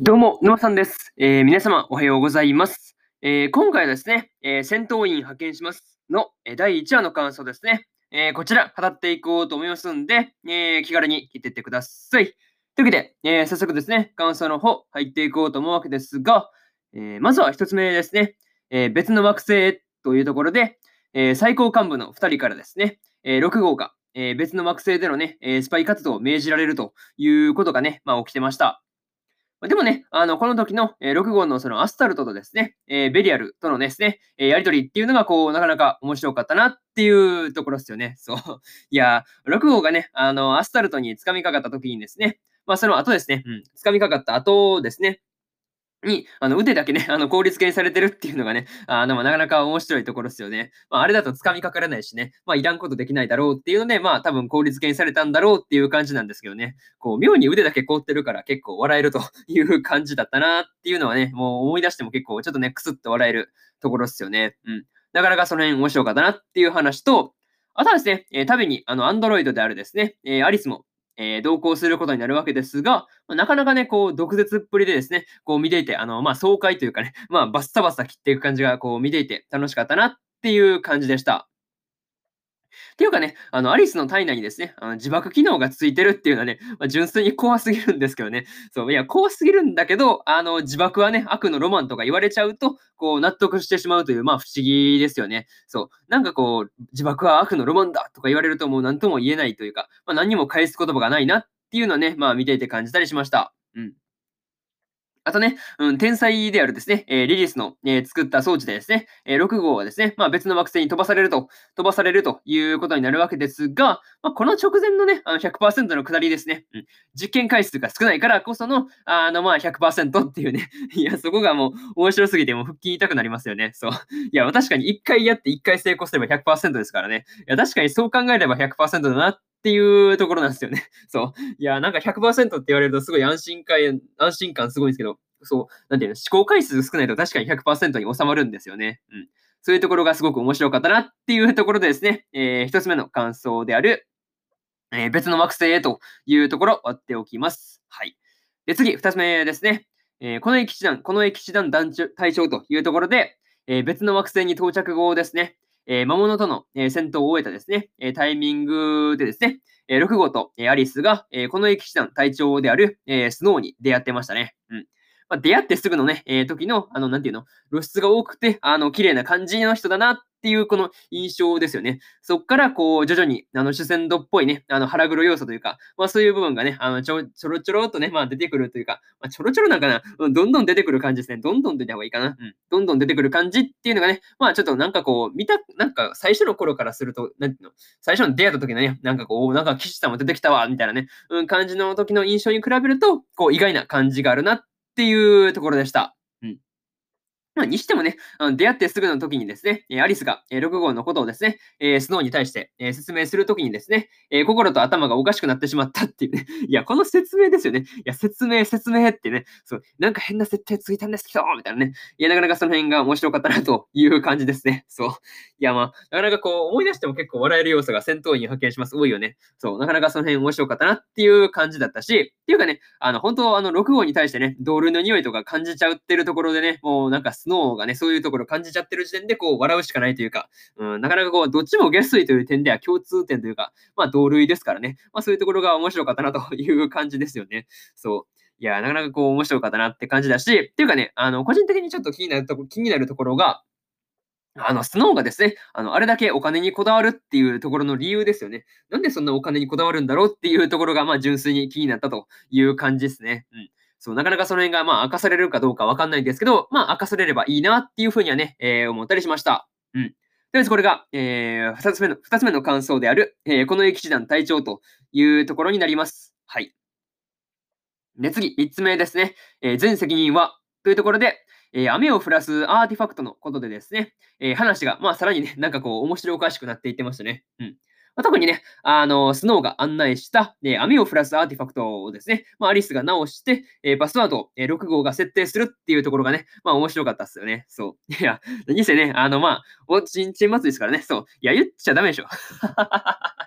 どうも、沼さんです。えー、皆様、おはようございます。えー、今回はですね、えー、戦闘員派遣しますの、え第1話の感想ですね。えこちら、語っていこうと思いますんで、え気軽に聞いていってください。というわけで、え早速ですね、感想の方、入っていこうと思うわけですが、えまずは1つ目ですね、え別の惑星というところで、え最高幹部の2人からですね、え6号が、え別の惑星でのね、えスパイ活動を命じられるということがね、まあ、起きてました。でもね、あの、この時の、え6号のそのアスタルトとですね、えベリアルとのですね、えやりとりっていうのが、こう、なかなか面白かったなっていうところですよね。そう。いや、6号がね、あの、アスタルトに掴みかかった時にですね、まあ、その後ですね、うん、掴みかかった後ですね、に、あの、腕だけね、あの、効率化にされてるっていうのがね、あの、まあ、なかなか面白いところですよね。まあ、あれだと掴みかからないしね、まあ、いらんことできないだろうっていうので、まあ、多分効率化にされたんだろうっていう感じなんですけどね、こう、妙に腕だけ凍ってるから結構笑えるという感じだったなっていうのはね、もう思い出しても結構ちょっとね、クスッと笑えるところですよね。うん。なかなかその辺面白かったなっていう話と、あとはですね、えー、旅に、あの、アンドロイドであるですね、えー、アリスも、えー、同行することになるわけですが、まあ、なかなかね、こう、毒舌っぷりでですね、こう見ていて、あの、まあ、爽快というかね、まあ、バッサバッサ切っていく感じが、こう、見ていて楽しかったなっていう感じでした。っていうかね、あの、アリスの体内にですね、あの自爆機能がついてるっていうのはね、まあ、純粋に怖すぎるんですけどね。そう、いや、怖すぎるんだけど、あの、自爆はね、悪のロマンとか言われちゃうと、こう、納得してしまうという、まあ、不思議ですよね。そう。なんかこう、自爆は悪のロマンだとか言われるともう何とも言えないというか、まあ、何にも返す言葉がないなっていうのはね、まあ、見ていて感じたりしました。うん。あとね、うん、天才であるですね、えー、リリスの、えー、作った装置でですね、えー、6号はですね、まあ、別の惑星に飛ばされると、飛ばされるということになるわけですが、まあ、この直前のね、あの100%の下りですね、うん、実験回数が少ないからこその、あの、まあ100%っていうね、いや、そこがもう面白すぎても腹筋痛くなりますよね。そう。いや、確かに1回やって1回成功すれば100%ですからね。いや、確かにそう考えれば100%だなってっていうところなんですよね。そう。いや、なんか100%って言われるとすごい安心感、安心感すごいんですけど、そう、なんていうの、思考回数少ないと確かに100%に収まるんですよね。うん。そういうところがすごく面白かったなっていうところでですね、えー、一つ目の感想である、えー、別の惑星へというところを割っておきます。はい。で、次、二つ目ですね。えー、この駅地団、この駅地団団隊長というところで、えー、別の惑星に到着後ですね、えー、魔物との、えー、戦闘を終えたですね、えー、タイミングでですね、えー、6号と、えー、アリスが、えー、この駅地団隊長である、えー、スノーに出会ってましたね。うん。まあ、出会ってすぐのね、えー、時の、あの、なんていうの、露出が多くて、あの、綺麗な感じの人だなっていうこの印象ですよね。そっからこう徐々にあの主戦度っぽいね、あの腹黒要素というか、まあそういう部分がね、あのちょちょろちょろっとね、まあ出てくるというか、まあ、ちょろちょろなんかな、うん、どんどん出てくる感じですね。どんどん出た方がいいかな。うん。どんどん出てくる感じっていうのがね、まあちょっとなんかこう、見た、なんか最初の頃からすると、なんていうの、最初の出会った時のね、なんかこう、なんか騎士さんも出てきたわ、みたいなね、うん、感じの時の印象に比べると、こう意外な感じがあるなっていうところでした。まあ、にしてもね、あの出会ってすぐの時にですね、アリスが6号のことをですね、スノーに対して説明するときにですね、心と頭がおかしくなってしまったっていうね。いや、この説明ですよね。いや、説明、説明ってね、そう、なんか変な設定ついたんですけど、みたいなね。いや、なかなかその辺が面白かったなという感じですね。そう。いや、まあ、なかなかこう、思い出しても結構笑える要素が戦闘員に派遣します。多いよね。そう、なかなかその辺面白かったなっていう感じだったし、っていうかね、あの、本当あの、6号に対してね、同類の匂いとか感じちゃってるところでね、もうなんかスノーがね、そういうところ感じちゃってる時点で、こう、笑うしかないというか、うん、なかなかこう、どっちも下水という点では共通点というか、まあ、同類ですからね。まあ、そういうところが面白かったなという感じですよね。そう。いや、なかなかこう、面白かったなって感じだし、っていうかね、あの、個人的にちょっと気になるとこ、気になるところが、あの、スノーがですね、あの、あれだけお金にこだわるっていうところの理由ですよね。なんでそんなお金にこだわるんだろうっていうところが、まあ、純粋に気になったという感じですね。うん。そう、なかなかその辺が、まあ、明かされるかどうかわかんないんですけど、まあ、明かされればいいなっていうふうにはね、えー、思ったりしました。うん。とりあえずこれが、えー、二つ目の、二つ目の感想である、えー、この駅士団隊長というところになります。はい。で、次、三つ目ですね。えー、全責任は、というところで、えー、雨を降らすアーティファクトのことでですね、えー、話が、まあ、さらにね、なんかこう、面白おかしくなっていってましたね。うん。まあ、特にね、あの、スノーが案内した、えー、雨を降らすアーティファクトをですね、まあ、アリスが直して、えー、パスワードを、えー、6号が設定するっていうところがね、まあ面白かったっすよね。そう。いや、何せね、あの、まあ、おちんちん祭りですからね、そう。いや、言っちゃダメでしょ。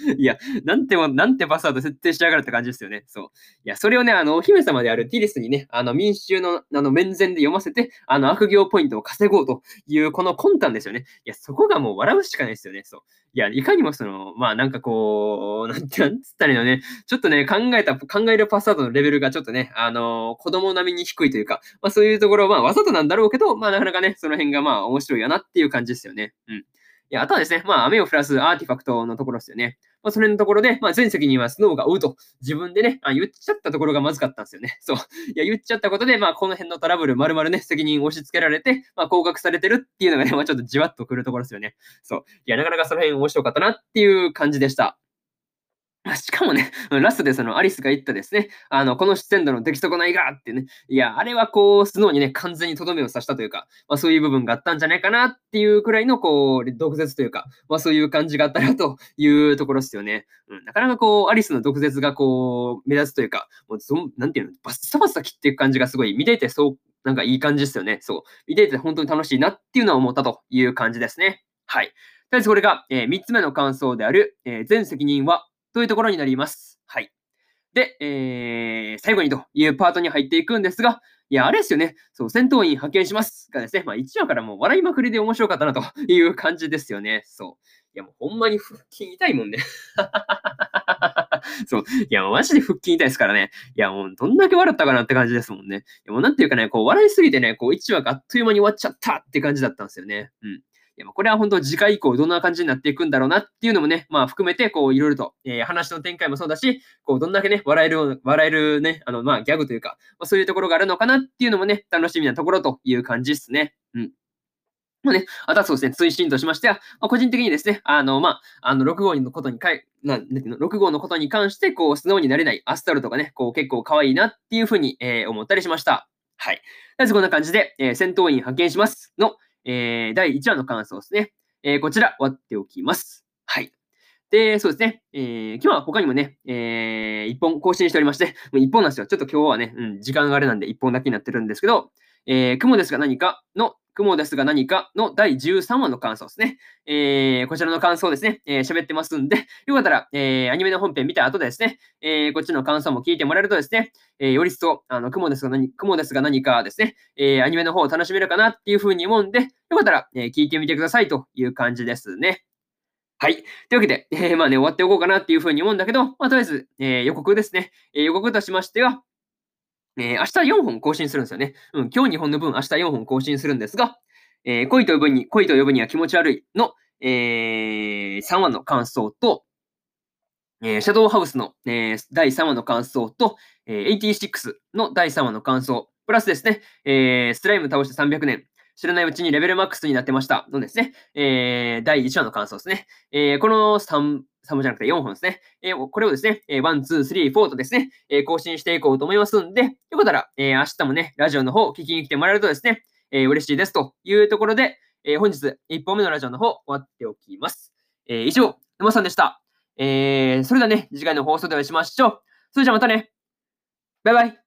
いや、なんても、なんてパスワード設定しやがるって感じですよね。そう。いや、それをね、あの、お姫様であるティリスにね、あの、民衆の、あの、面前で読ませて、あの、悪行ポイントを稼ごうという、この魂胆ですよね。いや、そこがもう笑うしかないですよね。そう。いや、いかにもその、まあ、なんかこう、なんて、なんつったらいいのね、ちょっとね、考えた、考えるパスワードのレベルがちょっとね、あの、子供並みに低いというか、まあ、そういうところ、まあ、わざとなんだろうけど、まあ、なかなかね、その辺がまあ、面白いやなっていう感じですよね。うん。いや、あとはですね、まあ、雨を降らすアーティファクトのところですよね。まあ、それのところで、まあ、全責任はスノーが追うと、自分でね、あ言っちゃったところがまずかったんですよね。そう。いや、言っちゃったことで、まあ、この辺のトラブル、まるまるね、責任を押し付けられて、まあ、降格されてるっていうのがね、まあ、ちょっとじわっとくるところですよね。そう。いや、なかなかその辺面白かったなっていう感じでした。しかもね、ラストでそのアリスが言ったですね、あの、この出演度の出来損ないがってね、いや、あれはこう、スノーにね、完全にとどめを刺したというか、まあそういう部分があったんじゃないかなっていうくらいの、こう、毒舌というか、まあそういう感じがあったなというところですよね。うん、なかなかこう、アリスの毒舌がこう、目立つというか、もうなんていうの、バッサバッサ切っていく感じがすごい、見ていてそう、なんかいい感じですよね。そう。見ていて本当に楽しいなっていうのは思ったという感じですね。はい。とりあえずこれが、えー、3つ目の感想である、えー、全責任はというところになります。はい。で、えー、最後にというパートに入っていくんですが、いや、あれですよね。そう、戦闘員派遣しますがですね、まあ1話からもう笑いまくりで面白かったなという感じですよね。そう。いや、もうほんまに腹筋痛いもんね。そう。いや、マジで腹筋痛いですからね。いや、もうどんだけ笑ったかなって感じですもんね。いや、もうなんていうかね、こう笑いすぎてね、こう1話があっという間に終わっちゃったって感じだったんですよね。うん。これは本当次回以降どんな感じになっていくんだろうなっていうのもね、まあ含めてこういろいろと、えー、話の展開もそうだし、こうどんだけね、笑える、笑えるね、あのまあギャグというか、まあ、そういうところがあるのかなっていうのもね、楽しみなところという感じですね。うん。まあね、あとはそうですね、追伸としましては、まあ、個人的にですね、あの、まあ、あの、6号のことにかい、なんていうの、6号のことに関して、こう、素直になれないアスタルとかね、こう、結構可愛いなっていうふうに、えー、思ったりしました。はい。とりあえずこんな感じで、えー、戦闘員派遣しますの、えー、第1話の感想ですね。えー、こちら割っておきます。はい。で、そうですね。えー、今日は他にもね、えー、1本更新しておりまして、もう1本なんですよ。ちょっと今日はね、うん、時間があれなんで1本だけになってるんですけど、えー、雲ですが何かの、雲ですが何かの第13話の感想ですね。えー、こちらの感想ですね、えー、喋ってますんで、よかったら、えー、アニメの本編見た後でですね、え、こっちの感想も聞いてもらえるとですね、え、より一層、あの、雲ですが何、雲ですが何かですね、え、アニメの方を楽しめるかなっていうふうに思うんで、よかったら、え、聞いてみてくださいという感じですね。はい。というわけで、えー、まあね、終わっておこうかなっていうふうに思うんだけど、まあ、とりあえず、えー、予告ですね。えー、予告としましては、えー、明日4本更新するんですよね。うん、今日2本の分、明日4本更新するんですが、えー、恋と呼ぶに、恋と呼ぶには気持ち悪いの、えー、3話の感想と、えー、シャドウハウスの、えー、第3話の感想と、えー、86の第3話の感想、プラスですね、えー、スライム倒して300年、知らないうちにレベルマックスになってましたのですね、えー、第1話の感想ですね。えー、この3、3本じゃなくて4本ですね。えー、これをですね、えー、1、2、3、4とですね、えー、更新していこうと思いますんで、よかったら、えー、明日もね、ラジオの方聞きに来てもらえるとですね、えー、嬉しいですというところで、えー、本日1本目のラジオの方終わっておきます。えー、以上、沼さんでした。えー、それではね、次回の放送でお会いしましょう。それじゃあまたね。バイバイ。